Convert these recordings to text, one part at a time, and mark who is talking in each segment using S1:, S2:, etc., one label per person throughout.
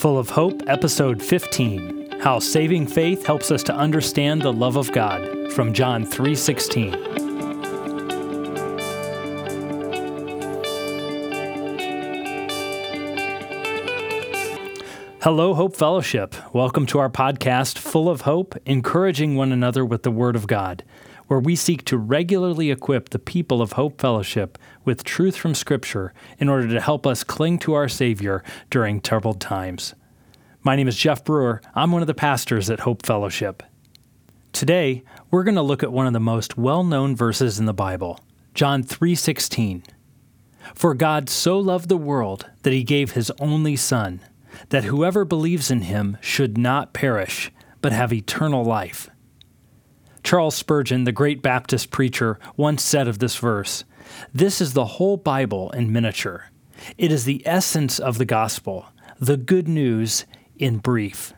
S1: Full of Hope, Episode 15 How Saving Faith Helps Us to Understand the Love of God from John 3:16. Hello, Hope Fellowship. Welcome to our podcast, Full of Hope, encouraging one another with the Word of God, where we seek to regularly equip the people of Hope Fellowship with truth from Scripture in order to help us cling to our Savior during troubled times. My name is Jeff Brewer. I'm one of the pastors at Hope Fellowship. Today, we're going to look at one of the most well-known verses in the Bible, John 3:16. For God so loved the world that he gave his only son that whoever believes in him should not perish, but have eternal life. Charles Spurgeon, the great Baptist preacher, once said of this verse This is the whole Bible in miniature. It is the essence of the gospel, the good news in brief.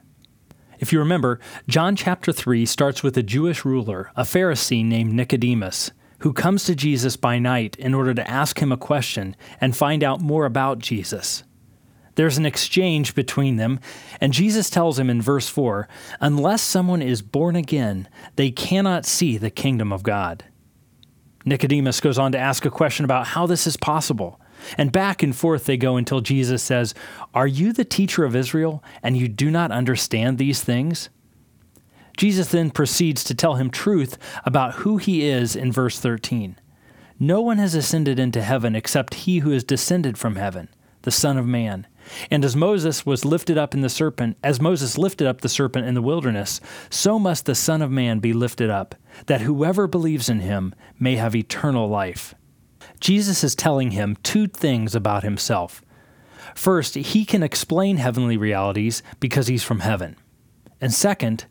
S1: If you remember, John chapter 3 starts with a Jewish ruler, a Pharisee named Nicodemus, who comes to Jesus by night in order to ask him a question and find out more about Jesus. There's an exchange between them, and Jesus tells him in verse 4 Unless someone is born again, they cannot see the kingdom of God. Nicodemus goes on to ask a question about how this is possible. And back and forth they go until Jesus says, Are you the teacher of Israel, and you do not understand these things? Jesus then proceeds to tell him truth about who he is in verse 13. No one has ascended into heaven except he who is descended from heaven, the Son of Man. And as Moses was lifted up in the serpent, as Moses lifted up the serpent in the wilderness, so must the Son of Man be lifted up, that whoever believes in him may have eternal life. Jesus is telling him two things about himself. First, he can explain heavenly realities because he's from heaven. And second,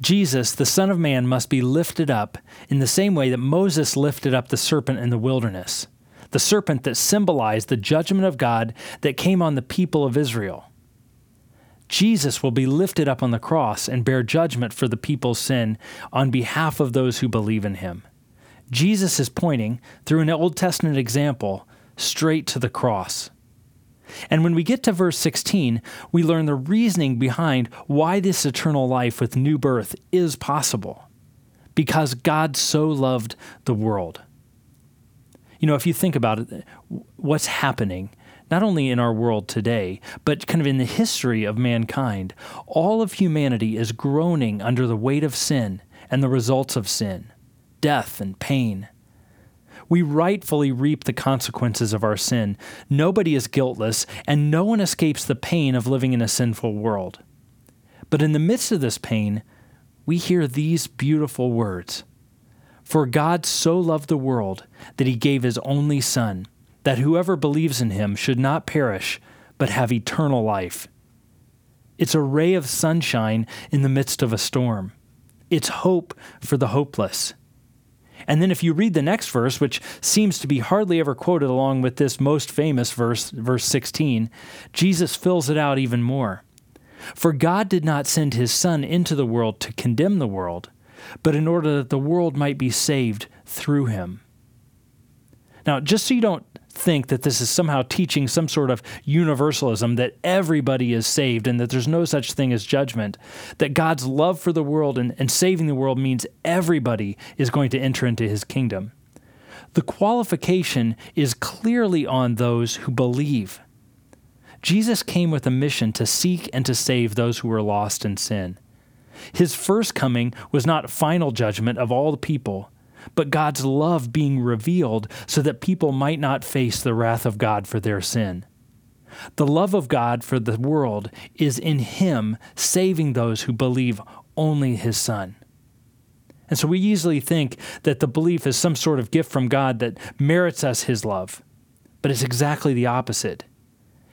S1: Jesus, the Son of Man, must be lifted up in the same way that Moses lifted up the serpent in the wilderness the serpent that symbolized the judgment of God that came on the people of Israel. Jesus will be lifted up on the cross and bear judgment for the people's sin on behalf of those who believe in him. Jesus is pointing, through an Old Testament example, straight to the cross. And when we get to verse 16, we learn the reasoning behind why this eternal life with new birth is possible. Because God so loved the world. You know, if you think about it, what's happening, not only in our world today, but kind of in the history of mankind, all of humanity is groaning under the weight of sin and the results of sin, death and pain. We rightfully reap the consequences of our sin. Nobody is guiltless, and no one escapes the pain of living in a sinful world. But in the midst of this pain, we hear these beautiful words for God so loved the world that he gave his only Son, that whoever believes in him should not perish, but have eternal life. It's a ray of sunshine in the midst of a storm. It's hope for the hopeless. And then if you read the next verse, which seems to be hardly ever quoted along with this most famous verse, verse 16, Jesus fills it out even more. For God did not send his Son into the world to condemn the world, but in order that the world might be saved through him. Now, just so you don't think that this is somehow teaching some sort of universalism that everybody is saved and that there's no such thing as judgment, that God's love for the world and, and saving the world means everybody is going to enter into his kingdom. The qualification is clearly on those who believe. Jesus came with a mission to seek and to save those who were lost in sin. His first coming was not final judgment of all the people, but God's love being revealed so that people might not face the wrath of God for their sin. The love of God for the world is in Him saving those who believe only His Son. And so we easily think that the belief is some sort of gift from God that merits us His love. But it's exactly the opposite.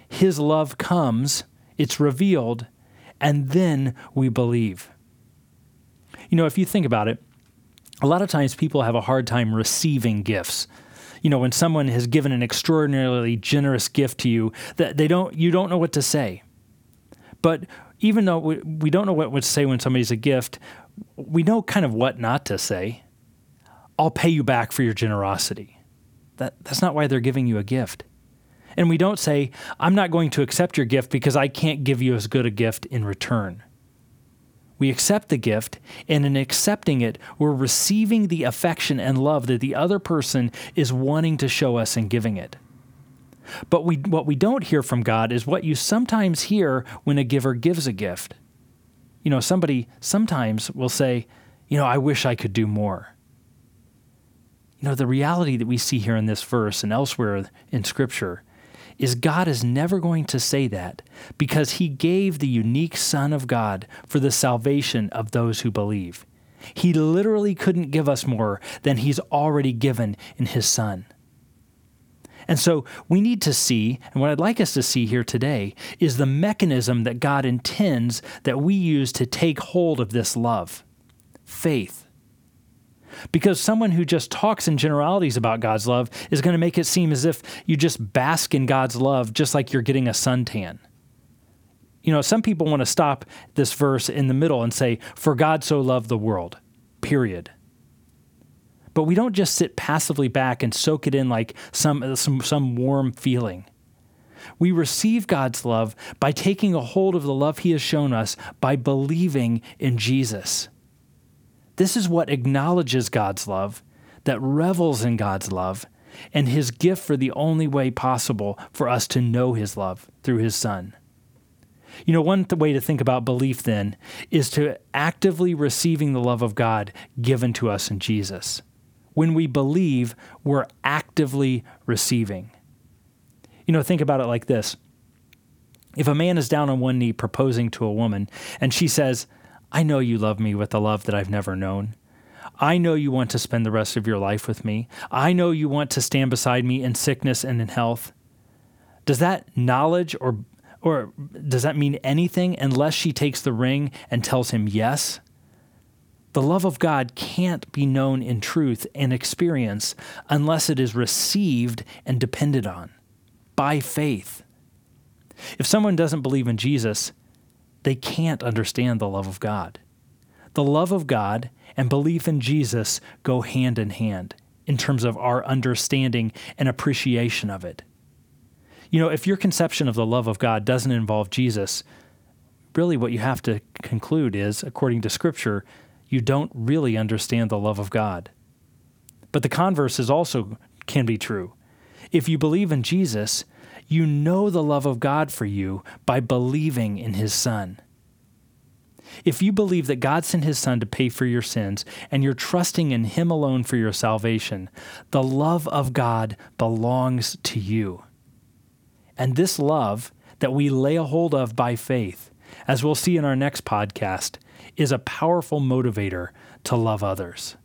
S1: His love comes, it's revealed, and then we believe. You know, if you think about it, a lot of times people have a hard time receiving gifts. You know, when someone has given an extraordinarily generous gift to you, that they don't you don't know what to say. But even though we, we don't know what to say when somebody's a gift, we know kind of what not to say. I'll pay you back for your generosity. That, that's not why they're giving you a gift. And we don't say, I'm not going to accept your gift because I can't give you as good a gift in return. We accept the gift, and in accepting it, we're receiving the affection and love that the other person is wanting to show us in giving it. But we, what we don't hear from God is what you sometimes hear when a giver gives a gift. You know, somebody sometimes will say, You know, I wish I could do more. You know, the reality that we see here in this verse and elsewhere in Scripture is God is never going to say that because he gave the unique Son of God for the salvation of those who believe. He literally couldn't give us more than he's already given in his Son. And so we need to see, and what I'd like us to see here today is the mechanism that God intends that we use to take hold of this love faith. Because someone who just talks in generalities about God's love is going to make it seem as if you just bask in God's love just like you're getting a suntan. You know, some people want to stop this verse in the middle and say, For God so loved the world, period. But we don't just sit passively back and soak it in like some, some, some warm feeling. We receive God's love by taking a hold of the love He has shown us by believing in Jesus. This is what acknowledges God's love, that revels in God's love, and His gift for the only way possible for us to know His love through His Son. You know, one th- way to think about belief then is to actively receiving the love of God given to us in Jesus. When we believe, we're actively receiving. You know, think about it like this if a man is down on one knee proposing to a woman, and she says, I know you love me with a love that I've never known. I know you want to spend the rest of your life with me. I know you want to stand beside me in sickness and in health. Does that knowledge or or does that mean anything unless she takes the ring and tells him yes? The love of God can't be known in truth and experience unless it is received and depended on by faith. If someone doesn't believe in Jesus, they can't understand the love of God. The love of God and belief in Jesus go hand in hand in terms of our understanding and appreciation of it. You know, if your conception of the love of God doesn't involve Jesus, really what you have to conclude is, according to Scripture, you don't really understand the love of God. But the converse is also can be true. If you believe in Jesus, you know the love of God for you by believing in his son. If you believe that God sent his son to pay for your sins and you're trusting in him alone for your salvation, the love of God belongs to you. And this love that we lay a hold of by faith, as we'll see in our next podcast, is a powerful motivator to love others.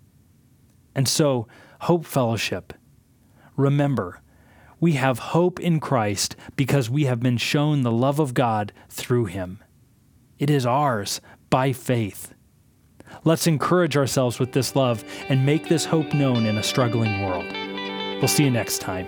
S1: And so, Hope Fellowship, remember, we have hope in Christ because we have been shown the love of God through him. It is ours by faith. Let's encourage ourselves with this love and make this hope known in a struggling world. We'll see you next time.